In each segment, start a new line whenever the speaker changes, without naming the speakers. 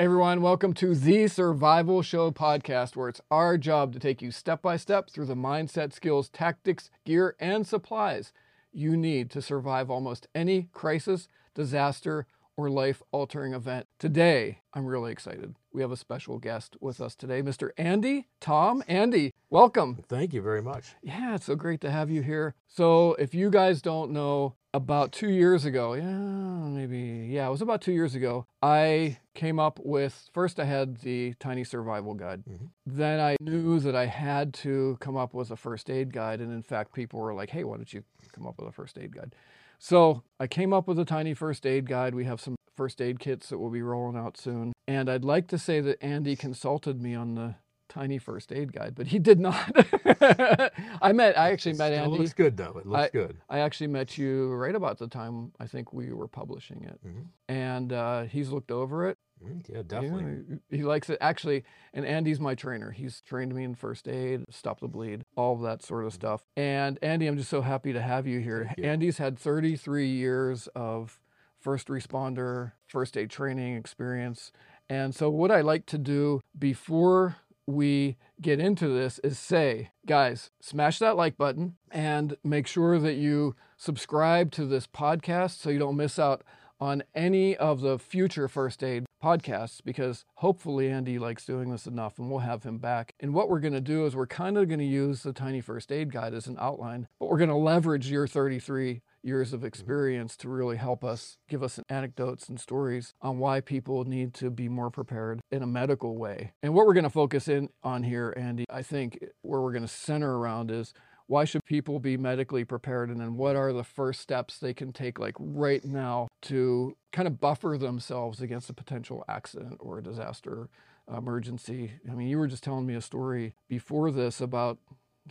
Everyone, welcome to the Survival Show podcast, where it's our job to take you step by step through the mindset, skills, tactics, gear, and supplies you need to survive almost any crisis, disaster, or life altering event. Today, I'm really excited. We have a special guest with us today, Mr. Andy Tom. Andy, welcome.
Thank you very much.
Yeah, it's so great to have you here. So, if you guys don't know, about two years ago, yeah, maybe, yeah, it was about two years ago, I came up with first, I had the Tiny Survival Guide.
Mm-hmm.
Then I knew that I had to come up with a first aid guide. And in fact, people were like, hey, why don't you come up with a first aid guide? So I came up with a tiny first aid guide. We have some first aid kits that will be rolling out soon. And I'd like to say that Andy consulted me on the tiny first aid guide, but he did not. I met, I actually met Andy.
It looks good though. It looks
I-
good.
I actually met you right about the time I think we were publishing it.
Mhm.
And uh, he's looked over it.
Yeah, definitely.
Yeah, he he likes it. Actually, and Andy's my trainer. He's trained me in first aid, stop the bleed, all of that sort of mm-hmm. stuff. And Andy, I'm just so happy to have you here.
You.
Andy's had 33 years of first responder, first aid training experience. And so, what I like to do before we get into this is say, guys, smash that like button and make sure that you subscribe to this podcast so you don't miss out on any of the future first aid podcasts because hopefully Andy likes doing this enough and we'll have him back. And what we're going to do is we're kind of going to use the tiny first aid guide as an outline, but we're going to leverage your 33 years of mm-hmm. experience to really help us give us anecdotes and stories on why people need to be more prepared in a medical way. And what we're going to focus in on here, Andy, I think where we're going to center around is why should people be medically prepared? And then what are the first steps they can take like right now to kind of buffer themselves against a potential accident or a disaster emergency? I mean you were just telling me a story before this about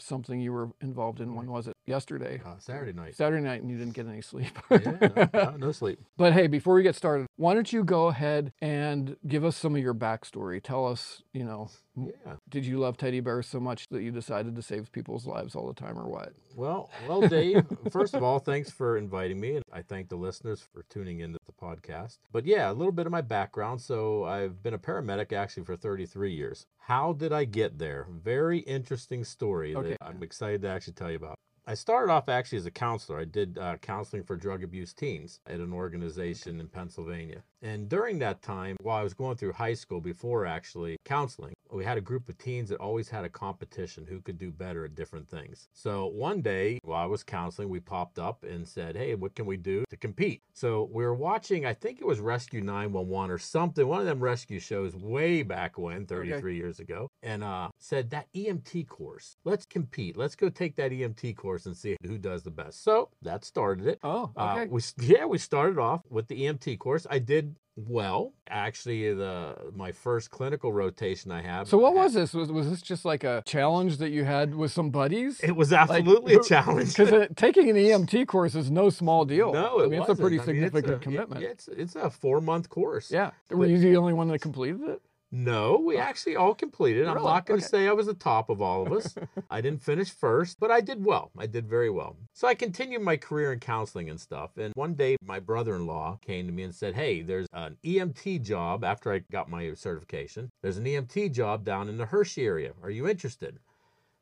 something you were involved in when was it yesterday
Uh, Saturday night.
saturday night and you didn't get any sleep
yeah, no, no, sleep.
but hey before we get started why don't you go ahead and give us some of your backstory tell us you know
Yeah.
did you love teddy bears so much that you decided to save people's lives all the time or what
Well, well, Dave. first of all, thanks for inviting me, and I thank the listeners for tuning into the podcast. But yeah, a little bit of my background. So I've been a paramedic actually for 33 years. How did I get there? Very interesting story
Okay.
That I'm excited to actually tell you about. I started off actually as a counselor. I did uh, counseling for drug abuse teens at an organization in Pennsylvania. And during that time, while I was going through high school before actually counseling, we had a group of teens that always had a competition who could do better at different things. So one day while I was counseling, we popped up and said, Hey, what can we do to compete? So we were watching, I think it was Rescue 911 or something, one of them rescue shows way back when, 33 years ago, and uh, said that EMT course, let's compete. Let's go take that EMT course and see who does the best. So that started it.
oh
Uh,
okay
we yeah, we started off with the EMT course. I did well. Actually, the my first clinical rotation I had.
So what was this? Was, was this just like a challenge that you had with some buddies?
It was absolutely a challenge.
Because taking an EMT course is no small deal.
no, it
I mean, it's a pretty
I mean, it's
significant
a- it-
commitment.
it's it's a four month course.
yeah. Were you the only one that completed it?
No, we oh. actually all completed. I'm not going to
Okay.
say I was the top of all of us. I didn't finish first, but I did well. I did very well. So I continued my career in counseling and stuff. And one day, my brother in law came to me and said, Hey, there's an EMT job after I got my certification. There's an EMT job down in the Hershey area. Are you interested?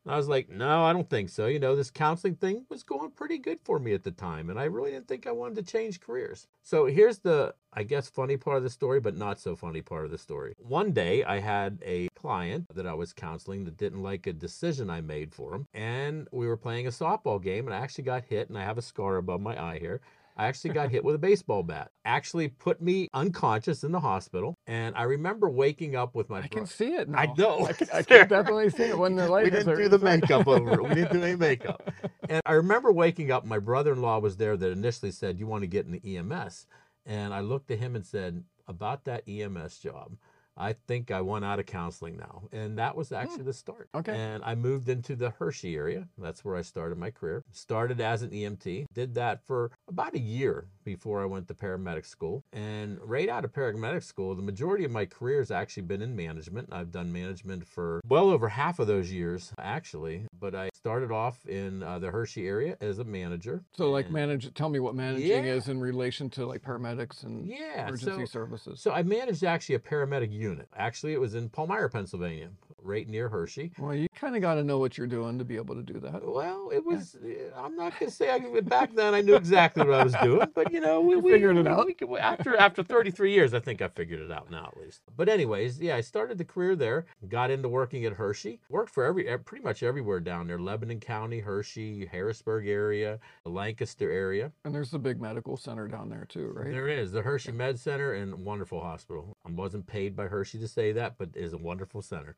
I was like, no, I don't think so. You know, this counseling thing was going pretty good for me at the time, and I really didn't think I wanted to change careers. So here's the, I guess, funny part of the story, but not so funny part of the story. One day I had a client that I was counseling that didn't like a decision I made for him, and we were playing a softball game, and I actually got hit, and I have a scar above my eye here. I actually got hit with a baseball bat. Actually put me unconscious in the hospital. And I remember waking up with my
I can
bro-
see it now.
I know.
I can, I can definitely see it when the light
we didn't do the makeup over it. We didn't do any makeup. And I remember waking up. My brother-in-law was there that initially said, "You want to get in the EMS?" And I looked at him and said, About that EMS job. I think I went out of counseling now. And that was actually the start.
Hmm. Okay.
And I moved into the Hershey area. That's where I started my career. Started as an EMT, did that for about a year before I went to paramedic school. And right out of paramedic school, the majority of my career has actually been in management. I've done management for well over half of those years, actually. But I started off in uh, the Hershey area as a manager.
So, like, manage. Tell me what managing
Yeah.
is in relation to like paramedics and
Yeah,
emergency
so-
services.
So I managed actually a paramedic unit. Actually, it was in Palmyra, Pennsylvania, right near Hershey.
well, you kind of got to know what you're doing to be able to do that.
Well, it was. eh, I'm not gonna say I, back then I knew exactly what I was doing, but you know, we, we
figured it out?
we could- after after 33 years, I think I figured it out now at least. But anyways, yeah, I started the career there. Got into working at Hershey. Worked for every pretty much everywhere down there: Lebanon County, Hershey, Harrisburg area, the Lancaster area.
And there's the big medical center down there too, right?
There is the Hershey Med Center and wonderful hospital. I wasn't paid by Hershey to say that, but it is a wonderful center.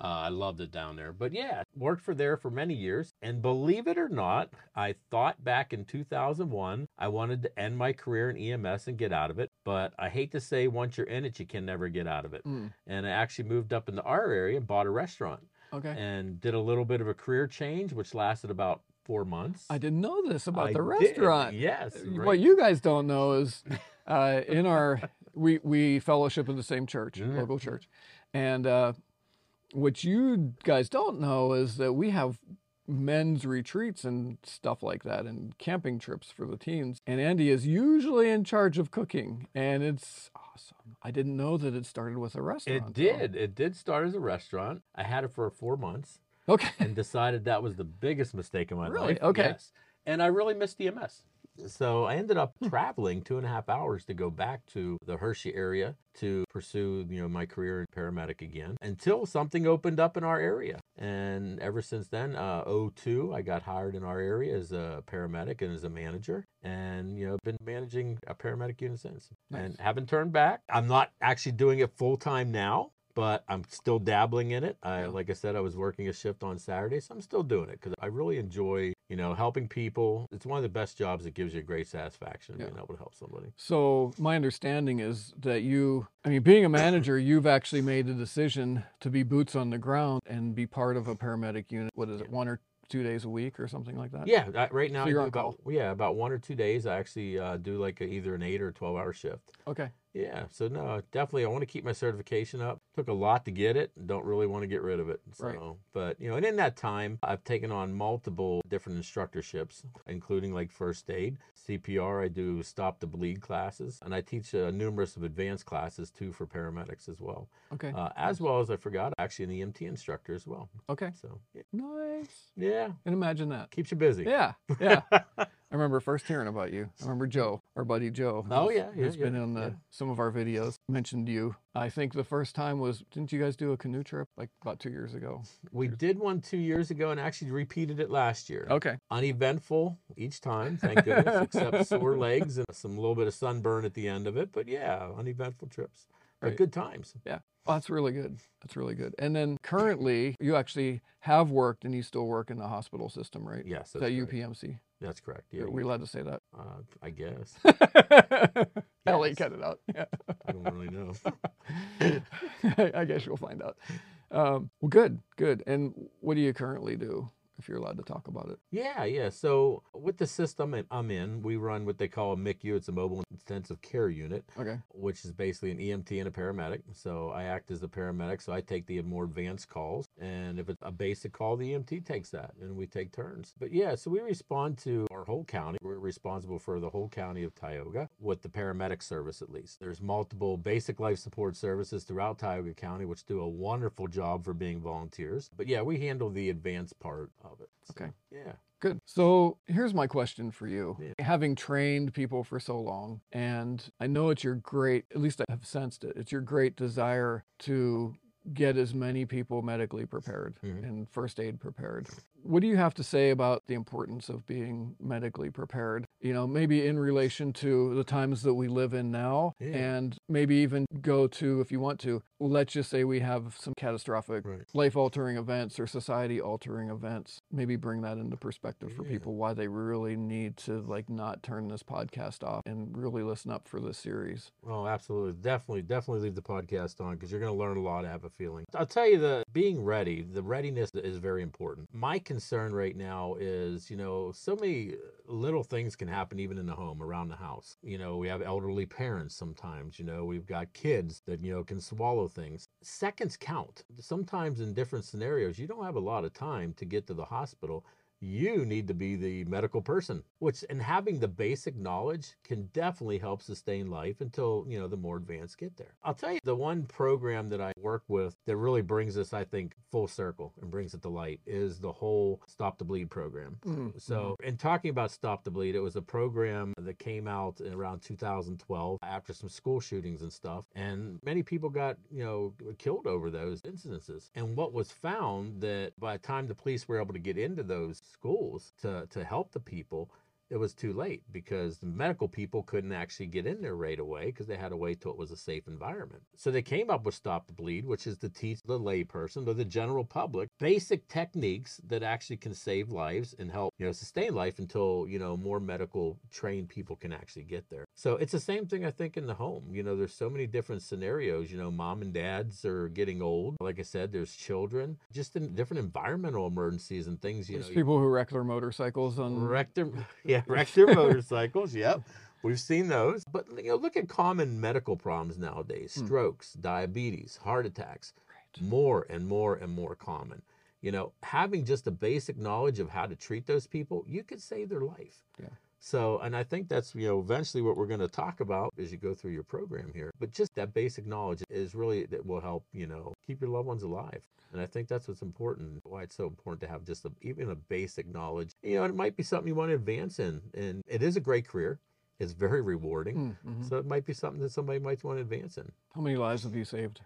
Uh, I loved it down there. But yeah, worked for there for many years. And believe it or not, I thought back in 2001 I wanted to end my career in EMS and get out of it. But I hate to say, once you're in it, you can never get out of it.
Mm,
And I actually moved up into our area and bought a restaurant
okay.
and did a little bit of a career change, which lasted about four months.
I didn't know this about
I
the
did,
restaurant.
Yes.
What you guys don't know is, uh, in our we we fellowship in the same church,
Yeah.
local church, and uh, what you guys don't know is that we have men's retreats and stuff like that and camping trips for the teens and andy is usually in charge of cooking and it's awesome i didn't know that it started with a restaurant
It did. It did start as a restaurant. I had it for four months
okay
and decided that was the biggest mistake of my
Really?
life.
Okay.
Yes. And I really missed EMS. So I ended up traveling two and a half hours to go back to the Hershey area to pursue, you know, my career in paramedic again until something opened up in our area. And ever since then, uh, 02, I got hired in our area as a paramedic and as a manager. And, you know, been managing a paramedic unit since. And haven't turned back. I'm not actually doing it full time now but I'm still dabbling in it. I,
Yeah.
like I said, I was working a shift on Saturday, so I'm still doing it because I really enjoy, you know, helping people. It's one of the best jobs that gives you great satisfaction
Yeah.
being able to help somebody.
So my understanding is that you, I mean, being a manager, you've actually made the decision to be boots on the ground and be part of a paramedic unit. What is it, one or two days a week or something like that?
Yeah, I, right now
So you're on
about yeah about one or two days. I actually uh, do like a, either an eight or twelve hour shift.
Okay.
Yeah, so no, definitely I want to keep my certification up. Took a lot to get it. Don't really want to get rid of it. So,
Right.
but you know, and in that time, I've taken on multiple different instructorships, including like first aid, CPR. I do stop the bleed classes, and I teach uh, numerous of advanced classes too for paramedics as well.
Okay.
Uh, as well as I forgot, actually an EMT instructor as well.
okay.
So yeah,
Nice.
yeah
And imagine that.
keeps you busy.
Yeah. Yeah. I remember first hearing about you. I remember Joe, our buddy Joe.
Oh, yeah, yeah,
Who's been
yeah,
in the,
yeah.
some of our videos. Mentioned you. I think the first time was, didn't you guys do a canoe trip like about two years ago?
We did one two years ago and actually repeated it last year.
Okay.
uneventful each time, thank goodness, except sore legs and some little bit of sunburn at the end of it. But yeah, uneventful trips, but
Right.
good times.
Yeah. Oh, that's really good. That's really good. And then currently, you actually have worked and you still work in the hospital system, right?
Yes, that's
that
correct.
UPMC?
That's correct. Yeah,
Are we allowed to say that?
uh, I guess
Ellie,
Yes.
cut it out. Yeah.
I don't really know.
I guess you'll find out. Um, well, good, good. And what do you currently do, if you're allowed to talk about it?
Yeah, yeah. So with the system I'm- in, we run what they call a MICU. It's a mobile intensive care unit.
Okay.
which is basically an EMT and a paramedic. So I act as the paramedic, so I take the more advanced calls. And if it's a basic call, the EMT takes that, and we take turns. But yeah, so we respond to our whole county. We're responsible for the whole county of Tioga with the paramedic service, at least. There's multiple basic life support services throughout Tioga County, which do a wonderful job for being volunteers. But yeah, we handle the advanced part of it. So,
Okay.
Yeah.
Good. So here's my question for you.
Yeah.
Having trained people for so long, and I know it's your great, at least I have sensed it, it's your great desire to get as many people medically prepared
Mhm.
and first aid prepared. What do you have to say about the importance of being medically prepared? You know, maybe in relation to the times that we live in now,
Yeah.
and maybe even go to, if you want to, let's just say we have some catastrophic
Right.
life altering events or society altering events. Maybe bring that into perspective for
Yeah.
people why they really need to like not turn this podcast off and really listen up for this series.
Oh, absolutely. Definitely, definitely leave the podcast on because you're going to learn a lot. I have a feeling. I'll tell you the being ready, the readiness is very important. My concern right now is, you know, so many uh, little things can happen even in the home, around the house. You know, we have elderly parents sometimes, you know, we've got kids that, you know, can swallow things. Seconds count. Sometimes in different scenarios, you don't have a lot of time to get to the hospital you need to be the medical person which and having the basic knowledge can definitely help sustain life until you know the more advanced get there i'll tell you the one program that i work with that really brings this i think full circle and brings it to light is the whole stop the bleed program
Mm,
so, in talking about Stop the Bleed, it was a program that came out around 2012 after some school shootings and stuff. And many people got, you know, killed over those incidences. And what was found that by the time the police were able to get into those schools to, to help the people, it was too late because the medical people couldn't actually get in there right away because they had to wait till it was a safe environment. So they came up with Stop the Bleed, which is to teach the layperson or the general public basic techniques that actually can save lives and help, you know, sustain life until, you know, more medical trained people can actually get there. So it's the same thing I think in the home. You know, there's so many different scenarios, you know, mom and dads are getting old. Like I said, there's children, just in different environmental emergencies and things, you
There's
know.
people who wreck their motorcycles on
Wreck their, yeah, wreck their motorcycles. Yep. We've seen those. But you know, look at common medical problems nowadays.
Hmm.
Strokes, diabetes, heart attacks. Right. More and more and more common. You know, having just a basic knowledge of how to treat those people, you could save their life.
Yeah.
So, and I think that's, you know, eventually what we're going to talk about as you go through your program here. But just that basic knowledge is really, that will help, you know, keep your loved ones alive. And I think that's what's important, why it's so important to have just a, even a basic knowledge. You know, it might be something you want to advance in. And it is a great career. It's very rewarding.
Mm, mhm.
So it might be something that somebody might want to advance in.
How many lives have you saved?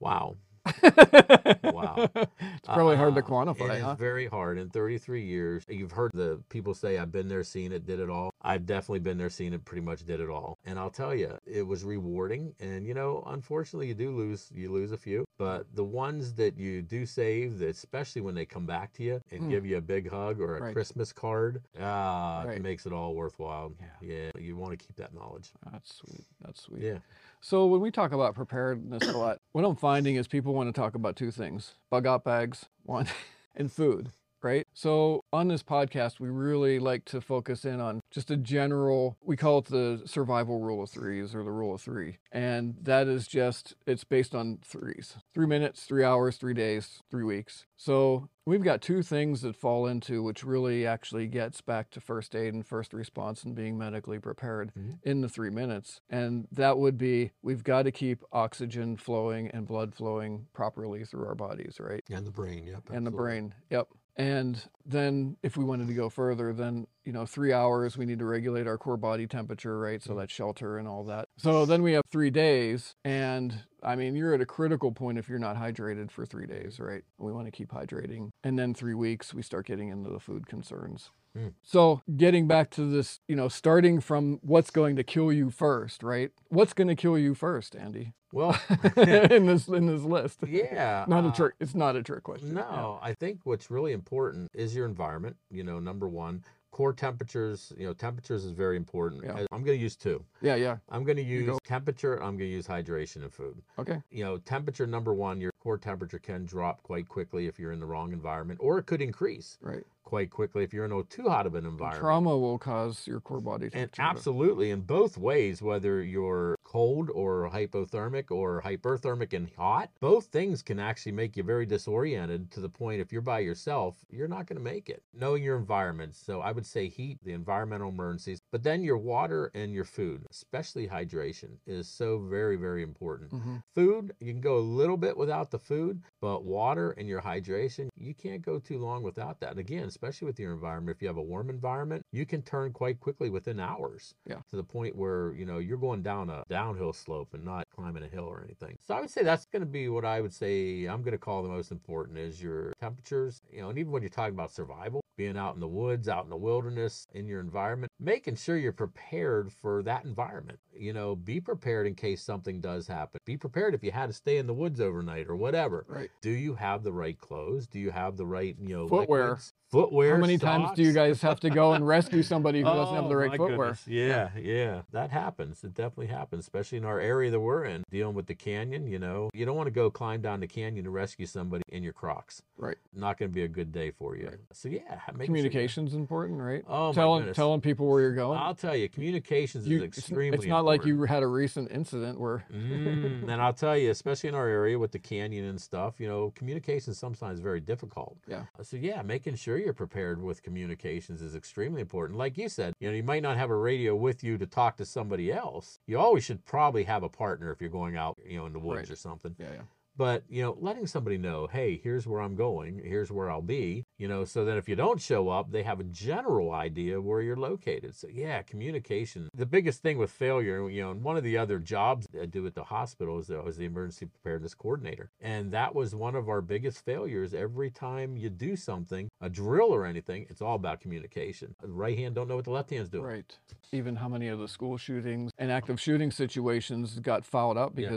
Wow. Wow.
It's probably hard to
Uh,
quantify,
It is
huh?
very hard. In 33 years, you've heard the people say, I've been there, seen it, did it all. I've definitely been there, seen it, pretty much did it all. And I'll tell you, it was rewarding. And, you know, unfortunately, you do lose, you lose a few. But the ones that you do save, especially when they come back to you and
Mm.
give you a big hug or a
Right.
Christmas card, ah,
Right.
it makes it all worthwhile.
Yeah.
yeah you want to keep that knowledge.
That's sweet. That's sweet.
Yeah.
So when we talk about preparedness a lot, what I'm finding is people want to talk about two things: bug out bags, one, and food. Right. So on this podcast, we really like to focus in on just a general, we call it the survival rule of threes or the rule of three. And that is just, it's based on threes three minutes, three hours, three days, three weeks. So we've got two things that fall into which really actually gets back to first aid and first response and being medically prepared
Mhm.
in the three minutes. And that would be we've got to keep oxygen flowing and blood flowing properly through our bodies, right?
And the brain, yep.
and the brain. Yep. And then if we wanted to go further, then, you know, three hours, we need to regulate our core body temperature, right? So that's shelter and all that. So then we have three days. And I mean, you're at a critical point if you're not hydrated for three days, right? We want to keep hydrating. And then three weeks, we start getting into the food concerns.
Hmm.
So getting back to this, you know, starting from what's going to kill you first, right? What's going to kill you first, Andy?
Well,
in this in this list.
yeah.
Not a
uh,
trick. It's not a trick question.
No, I think what's really important is your environment. You know, number one, core temperatures. You know, temperatures is very important.
Yeah.
I'm going to use two.
Yeah, yeah.
I'm going to use temperature. I'm going to use hydration and food.
Okay.
You know, temperature number one, your core temperature can drop quite quickly if you're in the wrong environment, or it could increase
Right.
Quite quickly if you're in a too hot of an environment.
Trauma will cause your core body to.
And absolutely, in both ways, whether you're cold or hypothermic or hyperthermic and hot, both things can actually make you very disoriented to the point if you're by yourself, you're not going to make it. Knowing your environment. So I would say heat, the environmental emergencies, but then your water and your food, especially hydration, is so very, very important.
Mhm.
Food, you can go a little bit without the food, but water and your hydration, you can't go too long without that. And again, especially with your environment, if you have a warm environment, you can turn quite quickly within hours.
Yeah.
To the point where, you know, you're going down a downhill slope and not climbing a hill or anything. So I would say that's going to be what I would say I'm going to call the most important is your temperatures, you know, and even when you're talking about survival, being out in the woods, out in the wilderness, in your environment, making sure you're prepared for that environment. You know, be prepared in case something does happen. Be prepared if you had to stay in the woods overnight or whatever.
Right.
Do you have the right clothes? Do you have the right, you know,
Footwear.
liquids? Footwear.
How many times do you guys have to go and rescue somebody who doesn't have the
Oh,
right footwear?
goodness. Yeah, yeah, that happens. It definitely happens, especially in our area that we're in, dealing with the canyon. You know, you don't want to go climb down the canyon to rescue somebody in your Crocs.
Right.
Not going to be a good day for you.
Right.
So yeah, making sure
Communication's important, right?
Oh, my
telling telling people where you're going.
I'll tell you, communications
You-
is extremely.
it's not like you had a recent incident where
Mm, and I'll tell you, especially in our area with the canyon and stuff, you know, communication is sometimes very difficult.
Yeah.
So yeah, making sure you're prepared with communications is extremely important. Like you said, you know, you might not have a radio with you to talk to somebody else. You always should probably have a partner if you're going out, you know, in the woods
Right.
or something.
yeah, yeah.
But, you know, letting somebody know, hey, here's where I'm going, here's where I'll be, you know, so that if you don't show up, they have a general idea where you're located. So, yeah, communication. The biggest thing with failure, you know, and one of the other jobs I do at the hospital is uh, that I was the emergency preparedness coordinator. And that was one of our biggest failures. Every time you do something, a drill or anything, it's all about communication. The right hand don't know what the left hand's doing.
Right. Even how many of the school shootings and active shooting situations got fouled up
Yeah.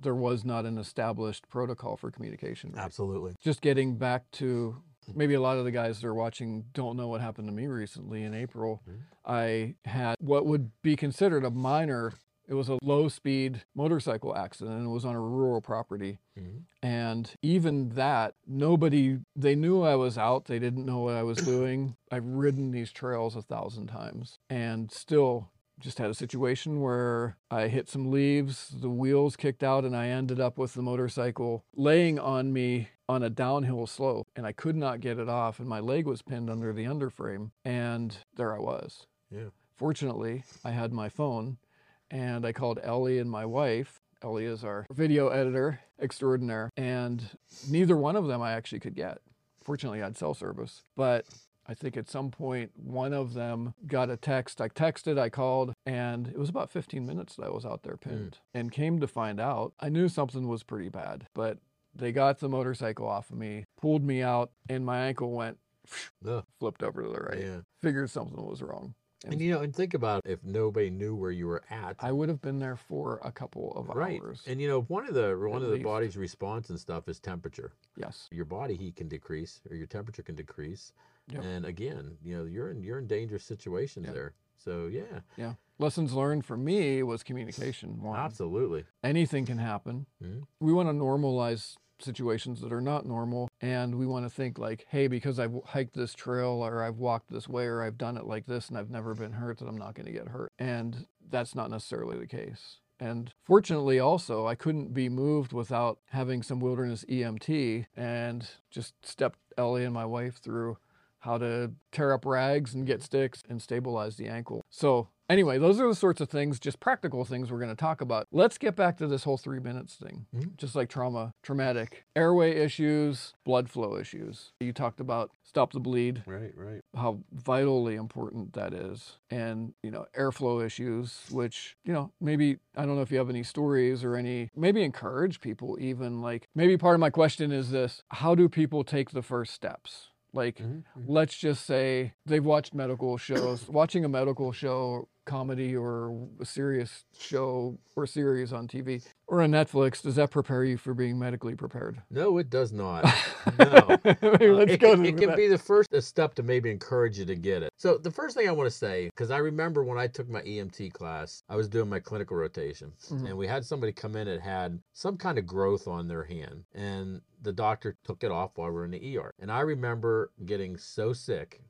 There was not an established protocol for communication. right?
Absolutely.
Just getting back to maybe a lot of the guys that are watching don't know what happened to me recently in April.
Mhm.
I had what would be considered a minor, it was a low speed motorcycle accident and it was on a rural property.
Mhm.
And even that, nobody, they knew I was out. They didn't know what I was doing. I've ridden these trails a thousand times and still just had a situation where I hit some leaves, the wheels kicked out, and I ended up with the motorcycle laying on me on a downhill slope. And I could not get it off, and my leg was pinned under the underframe. And there I was.
Yeah.
Fortunately, I had my phone and I called Ellie and my wife. Ellie is our video editor extraordinaire, and neither one of them I actually could get. Fortunately, I had cell service, but I think at some point one of them got a text. I texted, I called, and it was about 15 minutes that I was out there hmm. pinned. And came to find out, I knew something was pretty bad, but they got the motorcycle off of me, pulled me out, and my ankle went
Ugh,
flipped over to the right.
Yeah.
Figured something was wrong.
And you know, and think about if nobody knew where you were at.
I would have been there for a couple of
right.
hours.
And you know, one of the one of the
least.
body's response and stuff is temperature.
yes.
Your body heat can decrease or your temperature can decrease.
Yep.
And again, you know, you're in you're in dangerous situations
Yep.
there. So yeah,
Yeah. Lessons learned for me was communication. One.
absolutely.
Anything can happen.
Mhm.
We want to normalize situations that are not normal and we want to think like hey because i've hiked this trail or i've walked this way or i've done it like this and i've never been hurt that i'm not going to get hurt. And that's not necessarily the case. And fortunately also i couldn't be moved without having some wilderness emt and just stepped ellie and my wife through how to tear up rags and get sticks and stabilize the ankle. So anyway those are the sorts of things just practical things we're going to talk about. Let's get back to this whole three minutes thing.
Mhm.
just like trauma traumatic airway issues blood flow issues. You talked about stop the bleed.
Right, right.
how vitally important that is. And you know airflow issues which you know maybe i don't know if you have any stories or any maybe encourage people even like maybe part of my question is this how do people take the first steps? Like
Mhm,
let's just say they've watched medical shows. Watching a medical show comedy or a serious show or series on tv or on netflix does that prepare you for being medically prepared
No, it does not. No. Uh,
let's
it
go
can, it can
that.
be the first step to maybe encourage you to get it. So the first thing I want to say, because I remember when I took my EMT class, I was doing my clinical rotation,
Mhm.
and we had somebody come in that had some kind of growth on their hand, and the doctor took it off while we were in the ER. And I remember getting so sick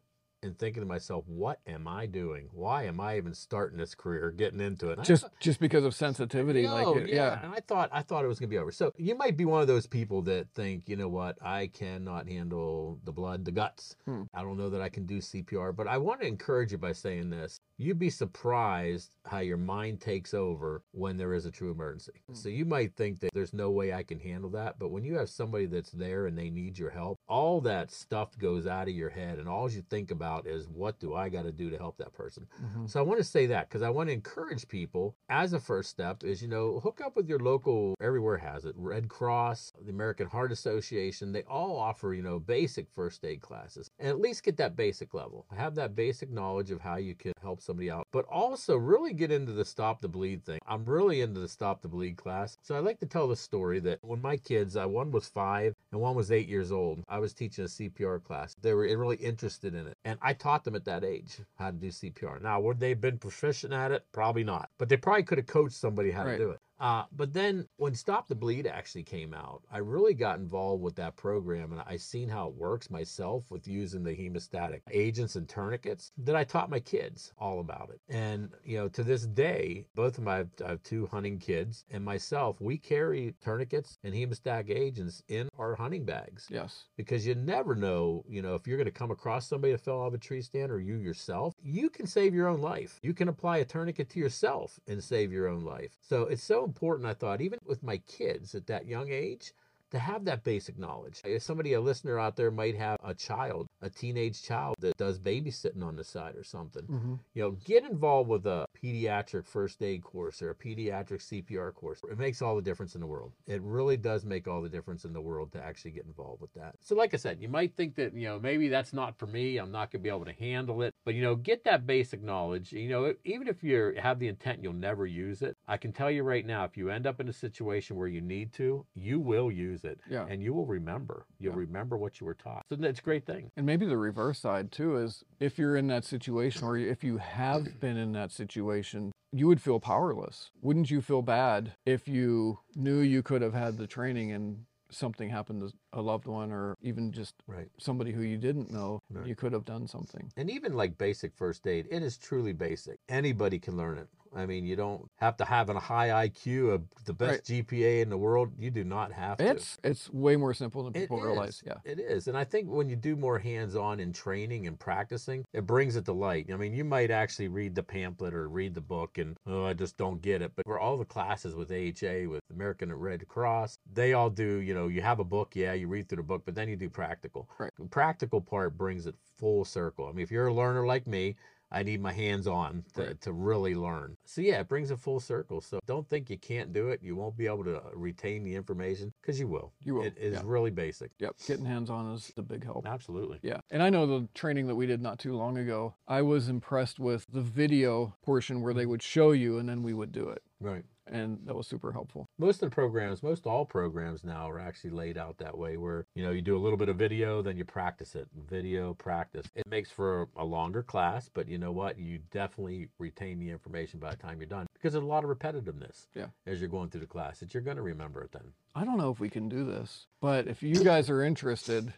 and thinking to myself, "What am I doing? Why am I even starting this career, getting into it?" And
just
thought-
just because of sensitivity like it, yeah
And I thought I thought it was gonna be over. So you might be one of those people that think, you know what, I cannot handle the blood, the guts.
Hmm.
I don't know that I can do CPR, but I want to encourage you by saying this. You'd be surprised how your mind takes over when there is a true emergency.
Mm.
So you might think that there's no way I can handle that, but when you have somebody that's there and they need your help, all that stuff goes out of your head and all you think about is what do I got to do to help that person.
Mhm.
So I want to say that because I want to encourage people as a first step is you know hook up with your local everywhere has it Red Cross, the American Heart Association. They all offer you know basic first aid classes and at least get that basic level. Have that basic knowledge of how you can help somebody out, but also really get into the stop the bleed thing. I'm really into the stop the bleed class. So I like to tell the story that when my kids, uh, one was five and one was eight years old, I was teaching a CPR class. They were really interested in it, and I taught them at that age how to do CPR. Now, would they have been proficient at it? Probably not, but they probably could have coached somebody how
Right.
to do it. Uh, but then when Stop the Bleed actually came out, I really got involved with that program and I seen how it works myself with using the hemostatic agents and tourniquets that I taught my kids all about it. And, you know, to this day, both of my I have two hunting kids and myself, we carry tourniquets and hemostatic agents in our hunting bags
Yes.
because you never know, you know, if you're going to come across somebody that fell off a tree stand or you yourself, you can save your own life. You can apply a tourniquet to yourself and save your own life. So it's so important, I thought, even with my kids at that young age, to have that basic knowledge. If somebody, a listener out there, might have a child, a teenage child that does babysitting on the side or something,
hmm
you know, get involved with a pediatric first aid course or a pediatric CPR course. It makes all the difference in the world. It really does make all the difference in the world to actually get involved with that. So, like I said, you might think that, you know, maybe that's not for me. I'm not going to be able to handle it. But, you know, get that basic knowledge. You know, even if you have the intent you'll never use it, I can tell you right now, if you end up in a situation where you need to, you will use it.
Yeah.
And you will remember. You'll
Yeah.
remember what you were taught. So, that's a great thing.
And maybe the reverse side too is if you're in that situation or if you have been in that situation, you would feel powerless. Wouldn't you feel bad if you knew you could have had the training and something happened to a loved one or even just
Right.
somebody who you didn't know,
Right.
you could have done something.
And even like basic first aid, it is truly basic. Anybody can learn it. I mean, you don't have to have a high IQ, of the best
Right.
GPA in the world. You do not have to.
It's it's way more simple than
It
people realize.
is.
Yeah.
It is. And I think when you do more hands on in training and practicing, it brings it to light. I mean, you might actually read the pamphlet or read the book and, oh, I just don't get it. But for all the classes with AHA, with American Red Cross, they all do, you know, you have a book, yeah, you read through the book, but then you do practical.
Right.
The practical part brings it full circle. I mean, if you're a learner like me, I need my hands on to,
Right.
to really learn. So yeah, it brings a full circle. So don't think you can't do it. You won't be able to retain the information because you will.
You will,
It is
yeah.
really basic.
Yep. Getting hands on is the big help.
Absolutely.
Yeah. And I know the training that we did not too long ago, I was impressed with the video portion where they mm-hmm. would show you and then we would do it.
Right.
And that was super helpful.
Most of the programs, most all programs now are actually laid out that way where, you know, you do a little bit of video, then you practice it. Video, practice. It makes for a longer class, but you know what? You definitely retain the information by the time you're done because there's a lot of repetitiveness
Yeah.
as you're going through the class that you're going to remember it then.
I don't know if we can do this, but if you guys are interested,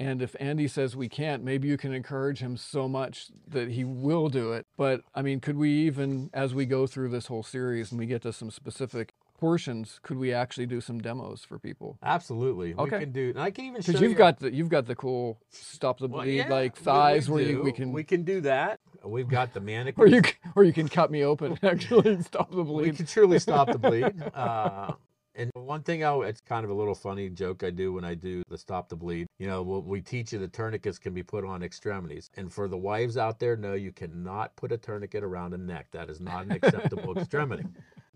and if Andy says we can't, maybe you can encourage him so much that he will do it. But I mean, could we even, as we go through this whole series and we get to some specific portions, could we actually do some demos for people?
Absolutely.
Okay.
We can do, and I can even show
you've
you-
got the you've got the cool stop the
Well,
bleed
yeah,
like
we-
thighs
we
where you, we can
we can do that. We've got the mannequin.
or you or you can cut me open and actually stop the bleed.
we can truly stop the bleed. Uh, and one thing, I, it's kind of a little funny joke I do when I do the stop the bleed. You know, we we teach you the tourniquets can be put on extremities. And for the wives out there, no, you cannot put a tourniquet around a neck. That is not an acceptable extremity.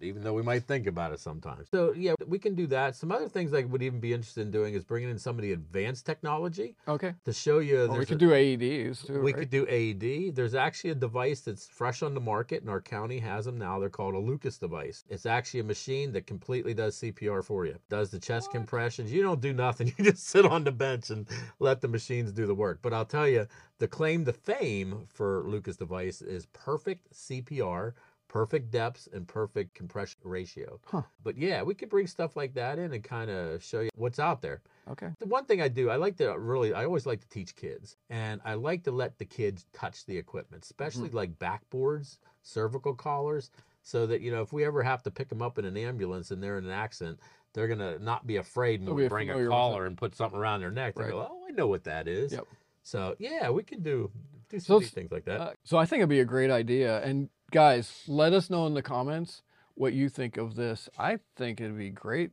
Even though we might think about it sometimes. So, yeah, we can do that. Some other things I would even be interested in doing is bringing in some of the advanced technology
Okay.
to show you.
Or we could
a-
do AEDs too.
we
right?
could do AED. There's actually a device that's fresh on the market, and our county has them now. They're called a Lucas device. It's actually a machine that completely does CPR for you. Does the chest compressions. You don't do nothing. You just sit on the bench and let the machines do the work. But I'll tell you, the claim to fame for Lucas device is perfect CPR. Perfect depths and perfect compression ratio.
Huh.
But yeah, we could bring stuff like that in and kind of show you what's out there.
Okay.
The one thing I do, I like to really, I always like to teach kids, and I like to let the kids touch the equipment, especially
Mm-hmm.
like backboards, cervical collars, so that you know if we ever have to pick them up in an ambulance and they're in an accident, they're gonna not be afraid when we bring a collar and put something around their neck. They go, oh, I know what that is.
Yep.
So yeah, we can do do some
it's-
things like that.
Uh, so I think it'd be a great idea. And guys, let us know in the comments what you think of this. I think it'd be great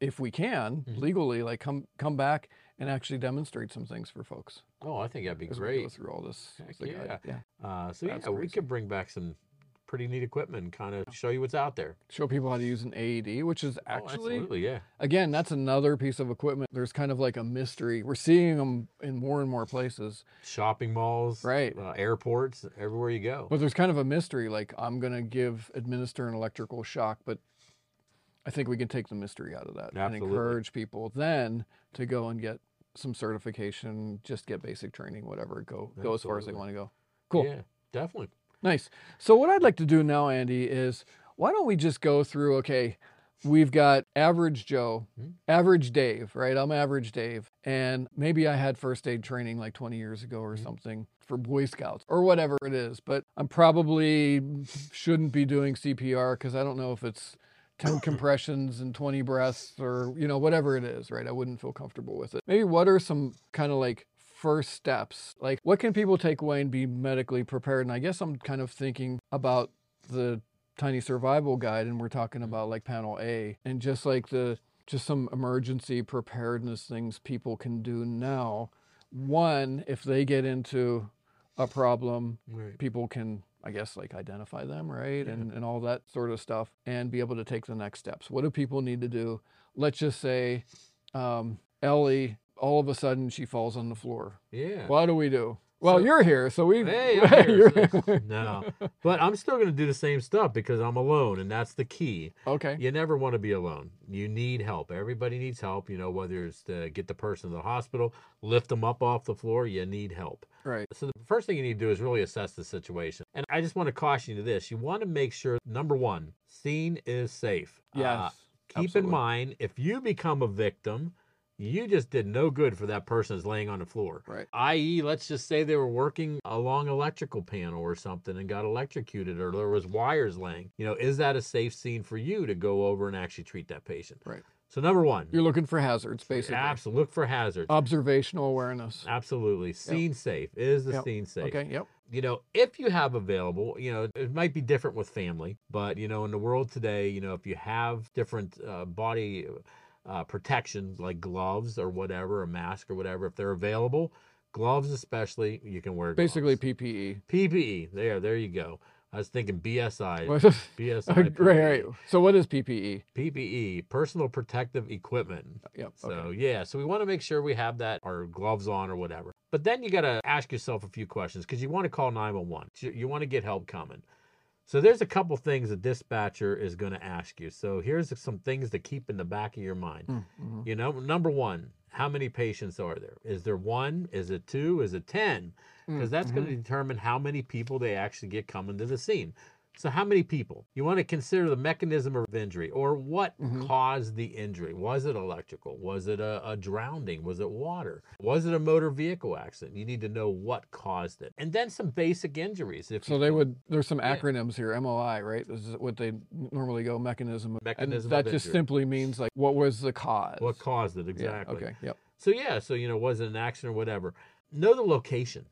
if we can
Mhm.
legally, like come come back and actually demonstrate some things for folks.
oh, I think that'd be
as we go
great.
through all this.
Heck
as a guide.
yeah.
yeah.
Uh, so
That's
yeah, we could bring back some pretty neat equipment kind of show you what's out there.
Show people how to use an AED, which is
Oh,
actually
absolutely, yeah.
again, that's another piece of equipment. There's kind of like a mystery. We're seeing them in more and more places,
Shopping malls,
Right.
Uh, airports, everywhere you go.
but there's kind of a mystery. Like I'm gonna give administer an electrical shock, but I think we can take the mystery out of that and encourage people then to go and get some certification, just get basic training, whatever. Go go as far as they want to go. Cool.
Yeah, definitely.
Nice. So what I'd like to do now, Andy, is why don't we just go through? Okay, we've got average Joe,
Hmm.
average Dave, right? I'm average Dave, and maybe I had first aid training like 20 years ago or
Hmm.
something for Boy Scouts or whatever it is. But I'm probably shouldn't be doing CPR because I don't know if it's 10 compressions and 20 breaths or you know whatever it is, right? I wouldn't feel comfortable with it. Maybe what are some kind of like first steps? Like, what can people take away and be medically prepared? And I guess I'm kind of thinking about the tiny survival guide, and we're talking about like panel A, and just like the just some emergency preparedness things people can do now. One, if they get into a problem,
Right.
people can i guess like identify them right and, and all that sort of stuff and be able to take the next steps what do people need to do let's just say um, ellie all of a sudden she falls on the floor
Yeah.
what do we do well
So-
you're here so we
Hey, here, so- no, but I'm still going to do the same stuff because I'm alone, and that's the key.
okay
You never want to be alone. You need help. Everybody needs help. You know, whether it's to get the person to the hospital, lift them up off the floor, you need help.
right
So the first thing you need to do is really assess the situation. And I just want to caution you to this: you want to make sure number one, scene is safe.
yes
Uh, keep
absolutely.
in mind, if you become a victim, you just did no good for that person that's laying on the floor.
right
I.e., let's just say they were working along electrical panel or something and got electrocuted, or there was wires laying. You know, is that a safe scene for you to go over and actually treat that patient?
Right.
So number one,
you're looking for hazards basically
absolutely look for hazards.
observational awareness
Absolutely, scene safe. Is the
Yep.
scene safe?
okay yep
you know, if you have available, you know, it might be different with family, but you know, in the world today, you know, if you have different uh, body uh, protection like gloves or whatever, a mask or whatever, if they're available, gloves especially, you can wear. gloves.
basically ppe
PPE. There, there you go. I was thinking BSI. BSI.
right right so what is ppe
PPE, personal protective equipment.
yep
So
okay
yeah, so we want to make sure we have that, our gloves on or whatever. But then you got to ask yourself a few questions because you want to call 911. You, you want to get help coming. So there's a couple things a dispatcher is going to ask you. So here's some things to keep in the back of your mind.
Mm, mhm.
You know, number one, how many patients are there? Is there one? Is it two? Is it 10? Because
Mm,
that's going to determine how many people they actually get coming to the scene. So, how many people? You want to consider the mechanism of injury or what
Mhm.
caused the injury. Was it electrical? Was it a, a drowning? Was it water? Was it a motor vehicle accident? You need to know what caused it. And then some basic injuries. If
So they would. There's some
Yeah.
acronyms here. MOI, right? This is what they normally go mechanism. of-
Mechanism
and
of
that just
injury.
simply means like what was the cause?
What caused it
Yeah,
exactly?
okay. Yep.
So yeah, so you know, was it an accident or whatever? Know the location.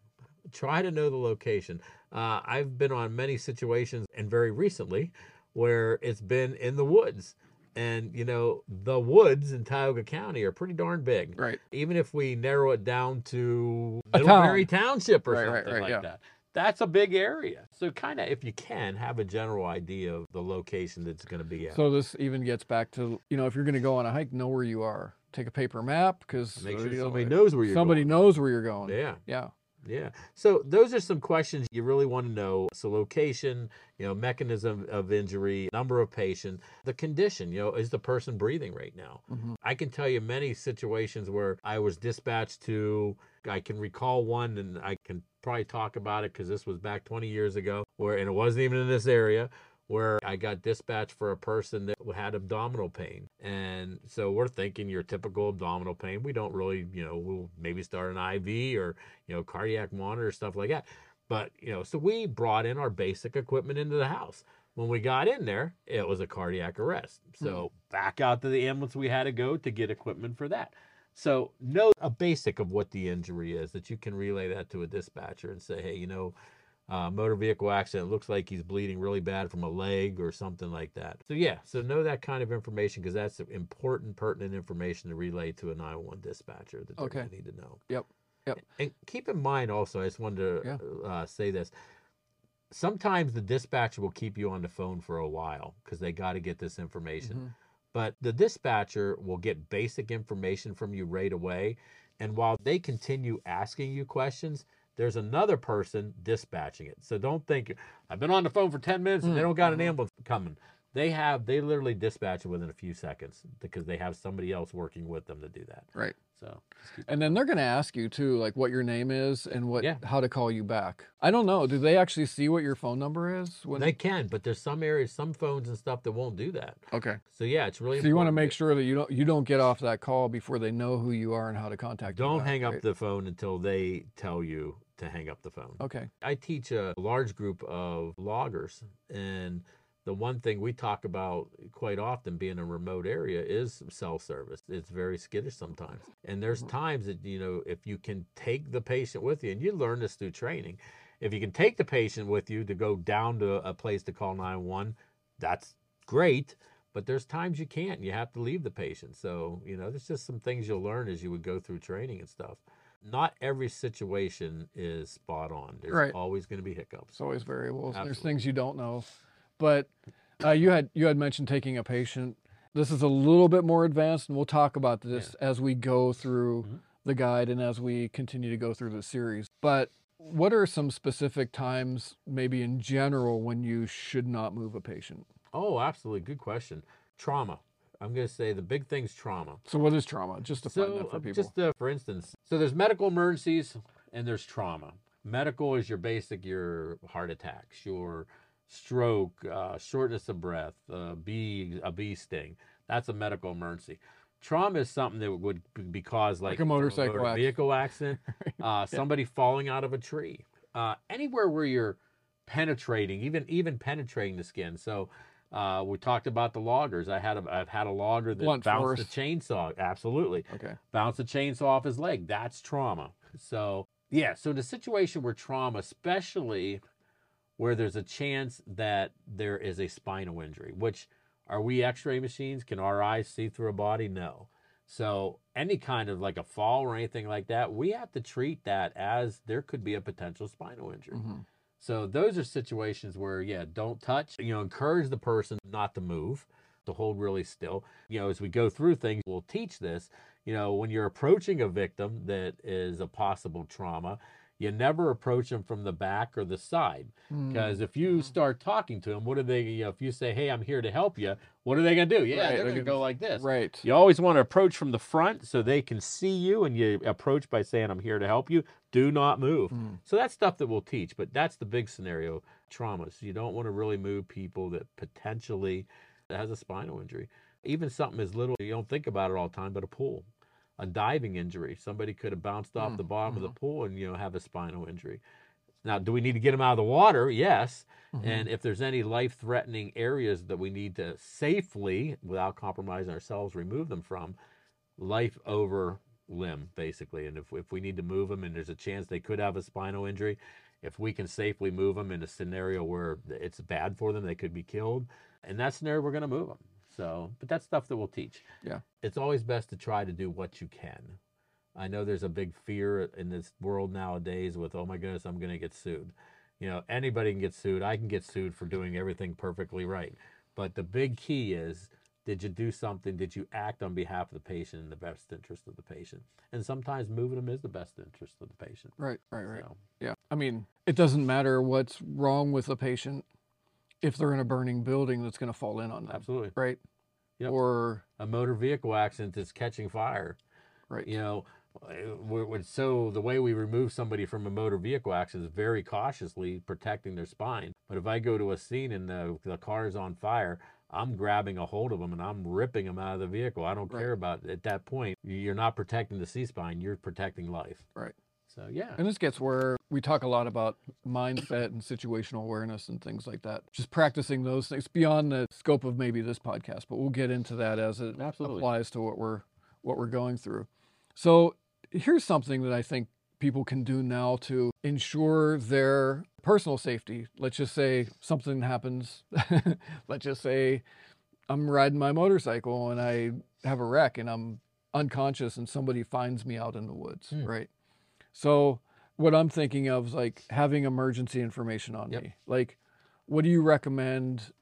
Try to know the location. Uh, I've been on many situations, and very recently, where it's been in the woods, and you know, the woods in Tioga County are pretty darn big.
Right.
Even if we narrow it down to
A
Middlebury
town.
Township or
Right, right,
something
right,
like
yeah.
that. That's a big area. So kind of, if you can, have a general idea of the location that's going to be at.
So this even gets back to you know if you're going to go on a hike, know where you are. Take a paper map because
Make sure somebody knows where you're
somebody
going.
knows where you're going.
Yeah.
Yeah.
Yeah. So those are some questions you really want to know. So location, you know, mechanism of injury, number of patients, the condition, you know, is the person breathing right now?
Mhm.
I can tell you many situations where I was dispatched to I can recall one and I can probably talk about it cuz this was back 20 years ago where and it wasn't even in this area where I got dispatched for a person that had abdominal pain. And so we're thinking your typical abdominal pain. We don't really, you know, we'll maybe start an IV or, you know, cardiac monitor, stuff like that. But, you know, so we brought in our basic equipment into the house. When we got in there, it was a cardiac arrest. So hmm. back out to the ambulance we had to go to get equipment for that. So know a basic of what the injury is that you can relay that to a dispatcher and say, hey, you know, uh, motor vehicle accident looks like he's bleeding really bad from a leg or something like that. So yeah, so know that kind of information because that's important, pertinent information to relay to a 911 dispatcher that they're
Okay.
need to know.
Yep. Yep.
And keep in mind also, I just wanted to uh, say this. Sometimes the dispatcher will keep you on the phone for a while because they got to get this information.
Mhm.
But the dispatcher will get basic information from you right away. And while they continue asking you questions, there's another person dispatching it. So don't think I've been on the phone for 10 minutes and they
Mm,
don't got an
mhm.
ambulance coming. They have they literally dispatch it within a few seconds because they have somebody else working with them to do that.
Right.
So
And then they're going to ask you too, like what your name is and what
Yeah.
how to call you back. I don't know. Do they actually see what your phone number is? When
They can, but there's some areas, some phones and stuff that won't do that.
okay.
So yeah, it's really
So you want to make sure that you don't you don't get off that call before they know who you are and how to contact you.
Don't hang up
right?
the phone until they tell you to hang up the phone.
Okay.
I teach a large group of loggers, and the one thing we talk about quite often being a remote area is cell service. It's very skittish sometimes. And there's
Mhm.
times that, you know, if you can take the patient with you, and you learn this through training, if you can take the patient with you to go down to a place to call 911, that's great. But there's times you can't. You have to leave the patient. So, you know, there's just some things you'll learn as you would go through training and stuff. Not every situation is spot on. There's
Right.
always going to be hiccups.
It's always variables. and There's things you don't know. But uh, you had you had mentioned taking a patient. This is a little bit more advanced, and we'll talk about this as we go through
Mhm.
the guide and as we continue to go through the series. But what are some specific times, maybe in general, when you should not move a patient?
Oh, absolutely. Good question. Trauma. I'm going to say the big thing's trauma.
So, what is trauma? Just to find that for
uh,
people.
just uh, for instance, so there's medical emergencies and there's trauma. Medical is your basic, your heart attacks, your stroke, uh, shortness of breath, uh, bee, a bee sting. That's a medical emergency. Trauma is something that would be caused like,
Like a motorcycle
motor
accident.
vehicle accident, uh, somebody falling out of a tree, uh, anywhere where you're penetrating, even even penetrating the skin. So uh, we talked about the loggers. I had a, I've had a logger that
Blunt
bounced
force.
a chainsaw. Absolutely
okay.
bounce a chainsaw off his leg. That's trauma. So, yeah, so in a situation where trauma, especially where there's a chance that there is a spinal injury, which are we x ray machines? Can our eyes see through a body? No. So, any kind of like a fall or anything like that, we have to treat that as there could be a potential spinal injury.
Mhm.
So those are situations where, yeah, don't touch. You know, encourage the person not to move, to hold really still. You know, as we go through things, we'll teach this. You know, when you're approaching a victim that is a possible trauma, you never approach them from the back or the side.
Mm.
Because if you start talking to them, what are they, you know, if you say, hey, I'm here to help you, what are they going to do? Yeah,
Right,
they're going to
gonna-
go like this.
Right.
You always want to approach from the front so they can see you and you approach by saying, I'm here to help you. Do not move.
Mm.
So that's stuff that we'll teach, but that's the big scenario traumas. You don't want to really move people that potentially has a spinal injury. Even something as little, you don't think about it all the time, but a pool, a diving injury. Somebody could have bounced off
Mm,
the bottom of
mhm.
the pool and, you know, have a spinal injury. Now, do we need to get them out of the water? Yes.
Mhm.
And if there's any life threatening areas that we need to safely, without compromising ourselves, remove them from, life over limb, basically. And if, if we need to move them and there's a chance they could have a spinal injury, if we can safely move them in a scenario where it's bad for them, they could be killed. In that scenario, we're going to move them. So, but that's stuff that we'll teach.
Yeah.
It's always best to try to do what you can. I know there's a big fear in this world nowadays with, oh my goodness, I'm going to get sued. You know, anybody can get sued. I can get sued for doing everything perfectly right. But the big key is did you do something? Did you act on behalf of the patient in the best interest of the patient? And sometimes moving them is the best interest of the patient.
Right. Right. Right.
So,
Yeah. I mean, it doesn't matter what's wrong with the patient if they're in a burning building that's going to fall in on them.
absolutely.
Right.
Yep.
Or,
A motor vehicle accident that's catching fire.
right.
You know, uh, so the way we remove somebody from a motor vehicle accident is very cautiously protecting their spine. But if I go to a scene and the, the car is on fire, I'm grabbing a hold of them and I'm ripping them out of the vehicle. I don't
Right.
care about at that point. You're not protecting the C spine. You're protecting life.
Right.
So yeah.
And this gets where we talk a lot about mindset and situational awareness and things like that. Just practicing those things beyond the scope of maybe this podcast, but we'll get into that as it
Absolutely.
applies to what we're what we're going through. So here's something that I think people can do now to ensure their personal safety. Let's just say something happens. Let's just say I'm riding my motorcycle and I have a wreck and I'm unconscious and somebody finds me out in the woods,
Hmm.
right? So what I'm thinking of is like having emergency information on
Yep.
me. Like what do you recommend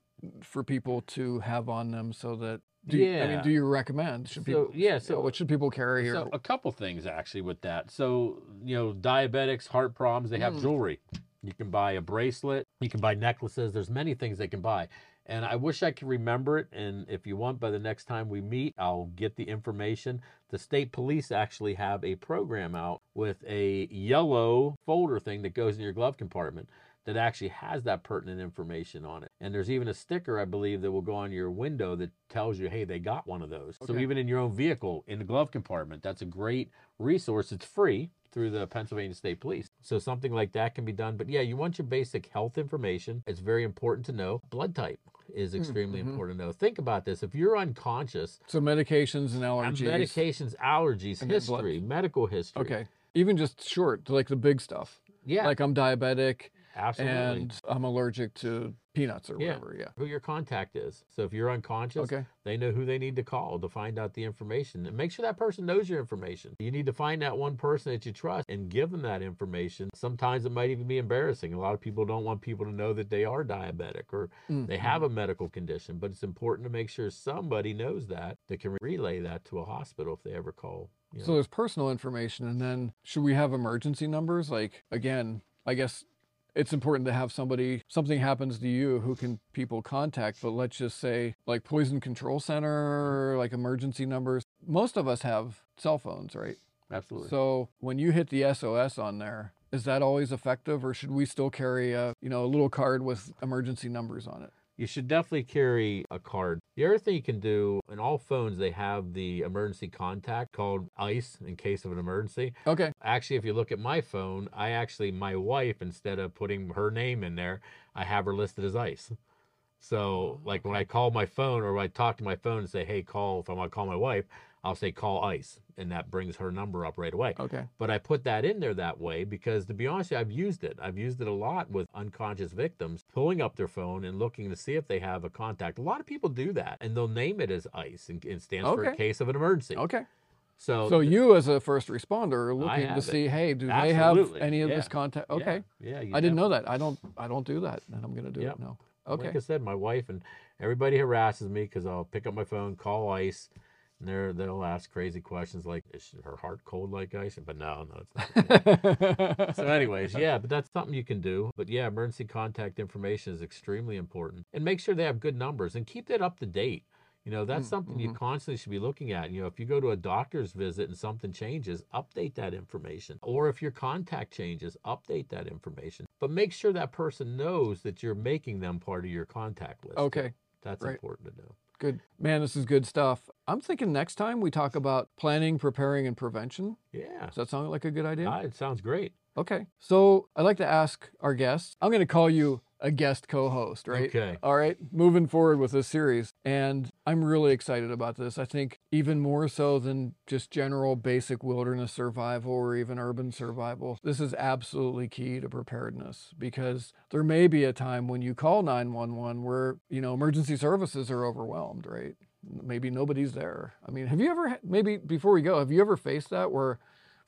for people to have on them so that do you, I mean do you recommend should
So,
people
yeah,
you know,
so-
what should people carry here?
So a couple things actually with that. So you know, diabetics, heart problems, they have
Mm.
jewelry. You can buy a bracelet. You can buy necklaces. There's many things they can buy. And I wish I could remember it. And if you want, by the next time we meet, I'll get the information. The state police actually have a program out with a yellow folder thing that goes in your glove compartment that actually has that pertinent information on it. And there's even a sticker, I believe, that will go on your window that tells you, hey, they got one of those. So even in your own vehicle, in the glove compartment, that's a great resource. It's free through the Pennsylvania State Police. So something like that can be done. But yeah, you want your basic health information. It's very important to know. Blood type is extremely
mhm.
important to know. Think about this. If you're unconscious,
so medications and allergies.
medications, allergies,
then blood-
history, medical history.
Okay. Even just short, like the big stuff.
Yeah,
Like I'm diabetic
absolutely.
and I'm allergic to peanuts or
Yeah.
whatever. Yeah.
who your contact is. So if you're unconscious,
Okay.
they know who they need to call to find out the information. And make sure that person knows your information. You need to find that one person that you trust and give them that information. Sometimes it might even be embarrassing. A lot of people don't want people to know that they are diabetic or
Mm,
they have a medical condition, but it's important to make sure somebody knows that that can relay that to a hospital if they ever call. you
So there's personal information, and then should we have emergency numbers? Like again, I guess it's important to have somebody. Something happens to you, who can people contact? But let's just say like Poison Control Center, like emergency numbers. Most of us have cell phones, right?
Absolutely.
So when you hit the SOS on there, is that always effective, or should we still carry a you know a little card with emergency numbers on it?
You should definitely carry a card. The other thing you can do in all phones, they have the emergency contact called ICE in case of an emergency.
Okay.
Actually, if you look at my phone, I actually, my wife, instead of putting her name in there, I have her listed as ICE. So, oh, like when I call my phone or I talk to my phone and say, hey, call, if I want to call my wife, I'll say call ICE. And that brings her number up right away.
Okay.
But I put that in there that way because, to be honest, I've used it. I've used it a lot with unconscious victims, pulling up their phone and looking to see if they have a contact. A lot of people do that, and they'll name it as ICE, and it stands for in
Okay.
case of an emergency.
Okay.
So,
So you, as a first responder, are looking to
it.
see, hey, do they have any of
Yeah.
this contact? Okay.
yeah, you
I didn't know that. I don't. I don't do that, and I'm going to do
Yep.
it now. Okay.
Like I said, my wife and everybody harasses me because I'll pick up my phone, call ICE, they're, they'll ask crazy questions like, "Is her heart cold like ice?" But no, no, it's not. so anyways yeah but that's something you can do but yeah emergency contact information is extremely important and make sure they have good numbers and keep that up to date you know that's
Mm,
something you
mhm.
constantly should be looking at you know if you go to a doctor's visit and something changes update that information or if your contact changes update that information but make sure that person knows that you're making them part of your contact list
okay.
that's
right.
important to know
Good. Man, this is good stuff. I'm thinking next time we talk about planning, preparing, and prevention.
yeah
Does that sound like a good idea?
Ah, it sounds great
Okay. So I'd like to ask our guests. I'm going to call you a guest co-host, right?
Okay.
All right. Moving forward with this series, and I'm really excited about this. I think even more so than just general basic wilderness survival or even urban survival. This is absolutely key to preparedness because there may be a time when you call 911 where you know emergency services are overwhelmed, right? Maybe nobody's there. I mean, have you ever maybe before we go, have you ever faced that where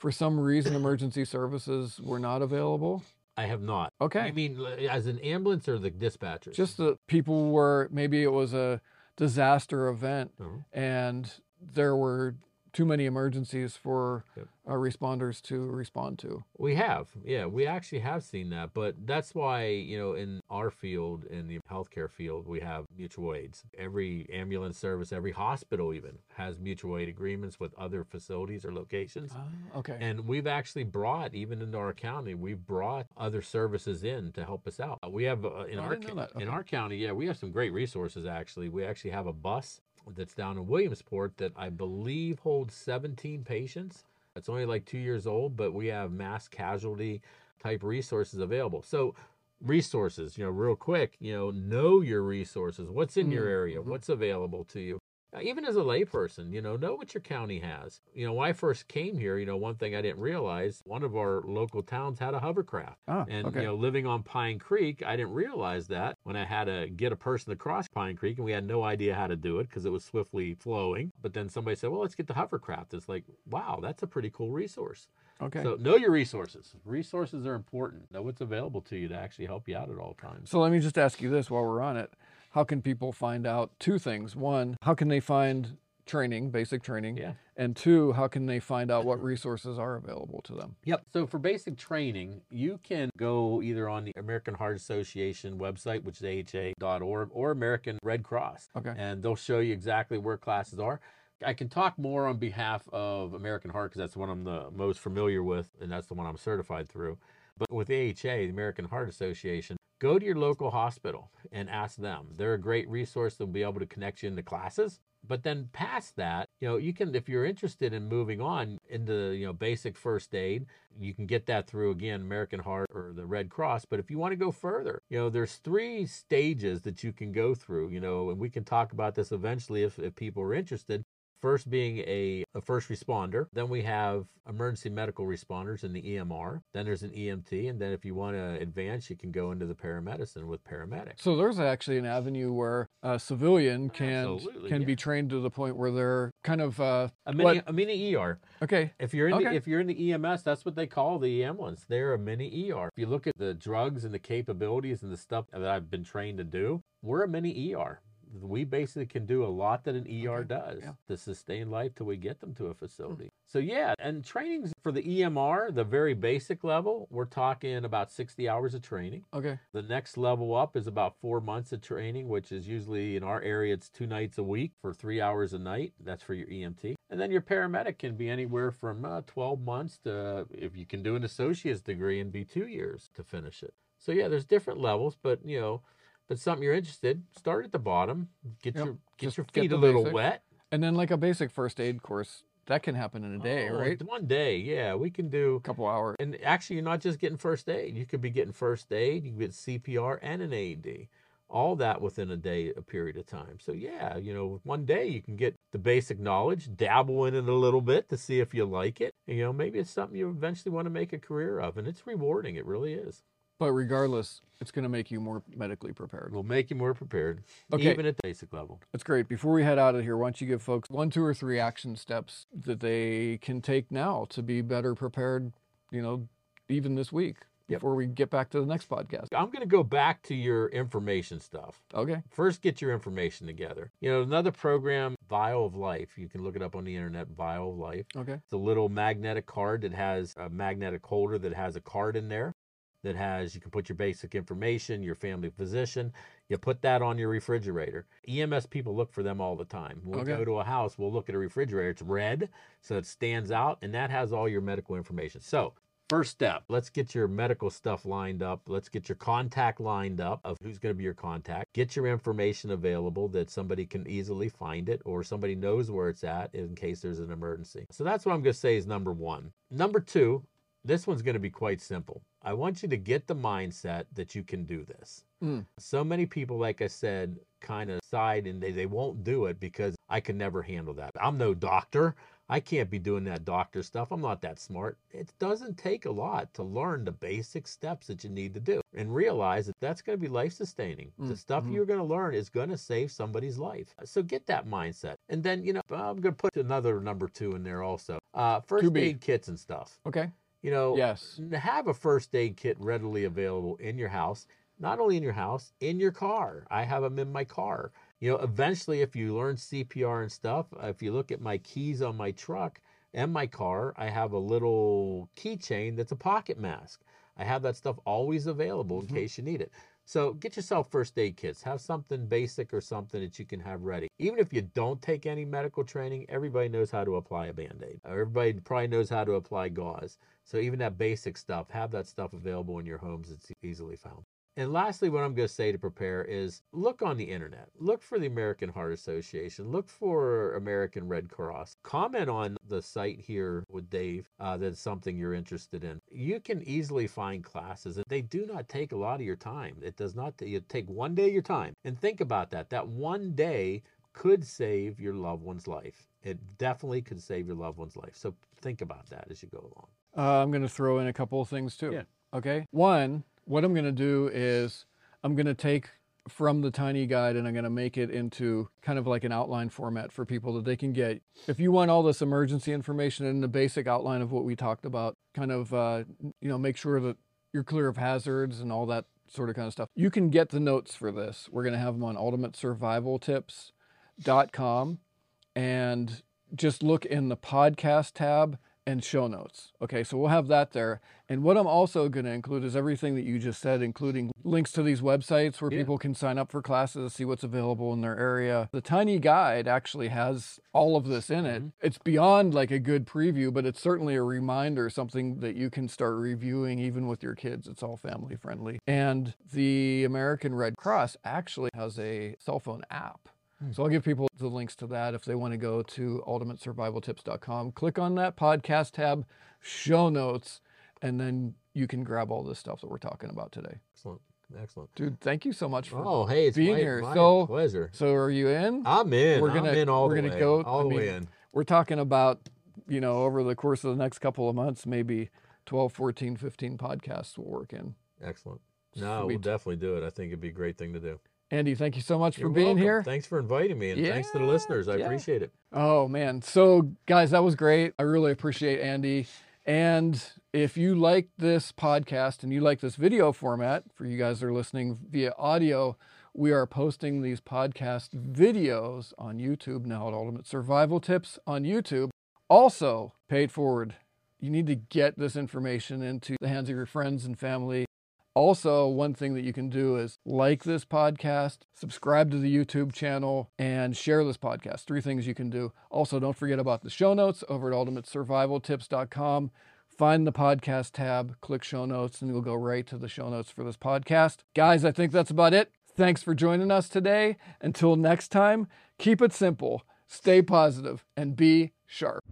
for some reason emergency services were not available.
I have not.
Okay.
I mean as an ambulance or the dispatchers?
Just the people were maybe it was a disaster event
Uh-huh.
and there were too many emergencies for
Yep.
uh, responders to respond to.
We have, yeah, we actually have seen that, but that's why you know in our field, in the healthcare field, we have mutual aids. Every ambulance service, every hospital even has mutual aid agreements with other facilities or locations.
okay.
And we've actually brought, even into our county, we've brought other services in to help us out. Uh, We have uh, in
Oh,
our
didn't know
ca-
that.
in our county, yeah, we have some great resources. Actually, we actually have a bus that's down in Williamsport that I believe holds 17 patients. It's only like two years old, but we have mass casualty type resources available. So resources, you know, real quick, you know, know your resources. What's in your
Mm,
area?
mhm.
What's available to you? Even as a layperson, you know, know what your county has. You know, when I first came here, you know, one thing I didn't realize, one of our local towns had a hovercraft.
Ah,
And
okay.
you know, living on Pine Creek, I didn't realize that when I had to get a person across Pine Creek, and we had no idea how to do it because it was swiftly flowing. But then somebody said, "Well, let's get the hovercraft." It's like, wow, that's a pretty cool resource.
okay.
So know your resources. Resources are important. Know what's available to you to actually help you out at all times.
So let me just ask you this while we're on it. How can people find out two things? One, how can they find training, basic training?
Yeah.
And two, how can they find out what resources are available to them?
Yep. So for basic training, you can go either on the American Heart Association website, which is aha.org, or American Red Cross.
Okay.
And they'll show you exactly where classes are. I can talk more on behalf of American Heart because that's the one I'm the most familiar with, and that's the one I'm certified through. But with AHA, the American Heart Association, go to your local hospital and ask them. They're a great resource. They'll be able to connect you into classes. But then past that, you know, you can if you're interested in moving on into, you know, basic first aid, you can get that through again American Heart or the Red Cross. But if you want to go further, you know, there's three stages that you can go through, you know, and we can talk about this eventually if, if people are interested. First being a, a first responder. Then we have emergency medical responders in the EMR. Then there's an EMT. And then if you want to advance, you can go into the paramedicine with paramedics.
So there's actually an avenue where a civilian can
Absolutely,
can be trained to the point where they're kind of uh,
A mini, a mini ER.
okay.
If you're in the, if you're in the EMS, that's what they call the ambulance. They're a mini ER. If you look at the drugs and the capabilities and the stuff that I've been trained to do, we're a mini ER. We basically can do a lot that an ER
Okay,
does
yeah.
to sustain life till we get them to a facility. So yeah, and trainings for the EMR, the very basic level, we're talking about 60 hours of training.
Okay.
The next level up is about four months of training, which is usually in our area, it's two nights a week for three hours a night. That's for your EMT. And then your paramedic can be anywhere from uh, 12 months to, if you can do an associate's degree, and be two years to finish it. So, yeah, there's different levels, but, you know, if it's something you're interested, start at the bottom, get
Yep,
your get
just
your feet
the
a little
basics.
wet.
And then like a basic first aid course that can happen in a day,
Oh,
right?
One day, yeah, we can do
A couple hours.
And actually, you're not just getting first aid. You could be getting first aid, you get CPR and an AED. All that within a day, a period of time. So, yeah, you know, one day you can get the basic knowledge, dabble in it a little bit to see if you like it. You know, maybe it's something you eventually want to make a career of. And it's rewarding. It really is.
But regardless, it's going to make you more medically prepared.
It will make you more prepared,
Okay.
even at the basic level.
That's great. Before we head out of here, why don't you give folks one, two, or three action steps that they can take now to be better prepared, you know, even this week
Yep.
before we get back to the next podcast?
I'm going to go back to your information stuff.
Okay.
First, get your information together. You know, another program, Vial of Life, you can look it up on the internet, Vial of Life.
Okay.
It's a little magnetic card that has a magnetic holder that has a card in there that has, you can put your basic information, your family physician, you put that on your refrigerator. EMS people look for them all the time. When we
Okay.
go to a house, we'll look at a refrigerator. It's red, so it stands out, and that has all your medical information. So, First step, let's get your medical stuff lined up. Let's get your contact lined up of who's going to be your contact. Get your information available that somebody can easily find it or somebody knows where it's at in case there's an emergency. So that's what I'm going to say is number one. Number two, this one's going to be quite simple. I want you to get the mindset that you can do this.
Mm.
So many people, like I said, kind of side and they, they won't do it because I can never handle that. I'm no doctor. I can't be doing that doctor stuff. I'm not that smart. It doesn't take a lot to learn the basic steps that you need to do and realize that that's going to be life sustaining. The
Mm,
stuff
mhm.
you're going to learn is going to save somebody's life. So get that mindset. And then, you know, I'm going to put another number two in there also. Uh, first aid kits and stuff.
Okay.
You know,
Yes.
have a first aid kit readily available in your house, not only in your house, in your car. I have them in my car. You know, eventually, if you learn CPR and stuff, if you look at my keys on my truck and my car, I have a little keychain that's a pocket mask. I have that stuff always available in
Mhm.
case you need it. So get yourself first aid kits. Have something basic or something that you can have ready. Even if you don't take any medical training, everybody knows how to apply a band aid. Everybody probably knows how to apply gauze. So even that basic stuff, have that stuff available in your homes. It's easily found. And lastly, what I'm going to say to prepare is look on the internet. Look for the American Heart Association. Look for American Red Cross. Comment on the site here with Dave uh, that's something you're interested in. You can easily find classes, and they do not take a lot of your time. It does not. You take one day of your time, and think about that. That one day could save your loved one's life. It definitely could save your loved one's life. So think about that as you go along.
Uh, I'm going to throw in a couple of things too.
Yeah.
Okay. One, what I'm going to do is I'm going to take from the tiny guide and I'm going to make it into kind of like an outline format for people that they can get. If you want all this emergency information and the basic outline of what we talked about, kind of, uh, you know, make sure that you're clear of hazards and all that sort of kind of stuff. You can get the notes for this. We're going to have them on ultimatesurvivaltips.com and just look in the podcast tab and show notes. Okay, so we'll have that there. And what I'm also going to include is everything that you just said, including links to these websites where
Yeah.
people can sign up for classes, see what's available in their area. The Tiny Guide actually has all of this in it. Mm-hmm. It's beyond like a good preview, but it's certainly a reminder, something that you can start reviewing even with your kids. It's all family friendly. And the American Red Cross actually has a cell phone app. So I'll give people the links to that if they want to go to ultimatesurvivaltips.com. Click on that podcast tab, show notes, and then you can grab all this stuff that we're talking about today.
Excellent. Excellent.
Dude, thank you so much for
Oh, hey, it's
being
my,
here.
my
So-
pleasure.
So are you in?
I'm in.
we're
I'm
gonna-
in all
we're gonna
way.
go-
all
I
the
mean,
way in.
We're talking about, you know, over the course of the next couple of months, maybe 12, 14, 15 podcasts will work in.
Excellent. No, we'll definitely do it. I think it'd be a great thing to do.
Andy, thank you so much for
You're
being
welcome.
here.
Thanks for inviting me, and thanks to the listeners. I
yeah.
appreciate it.
Oh man. So guys, that was great. I really appreciate Andy. And if you like this podcast and you like this video format, for you guys that are listening via audio, we are posting these podcast videos on YouTube now at Ultimate Survival Tips on YouTube. Also, paid forward. You need to get this information into the hands of your friends and family. Also, one thing that you can do is like this podcast, subscribe to the YouTube channel, and share this podcast. Three things you can do. Also, don't forget about the show notes over at ultimatesurvivaltips.com. Find the podcast tab, click show notes, and you'll go right to the show notes for this podcast. Guys, I think that's about it. Thanks for joining us today. Until next time, keep it simple, stay positive, and be sharp.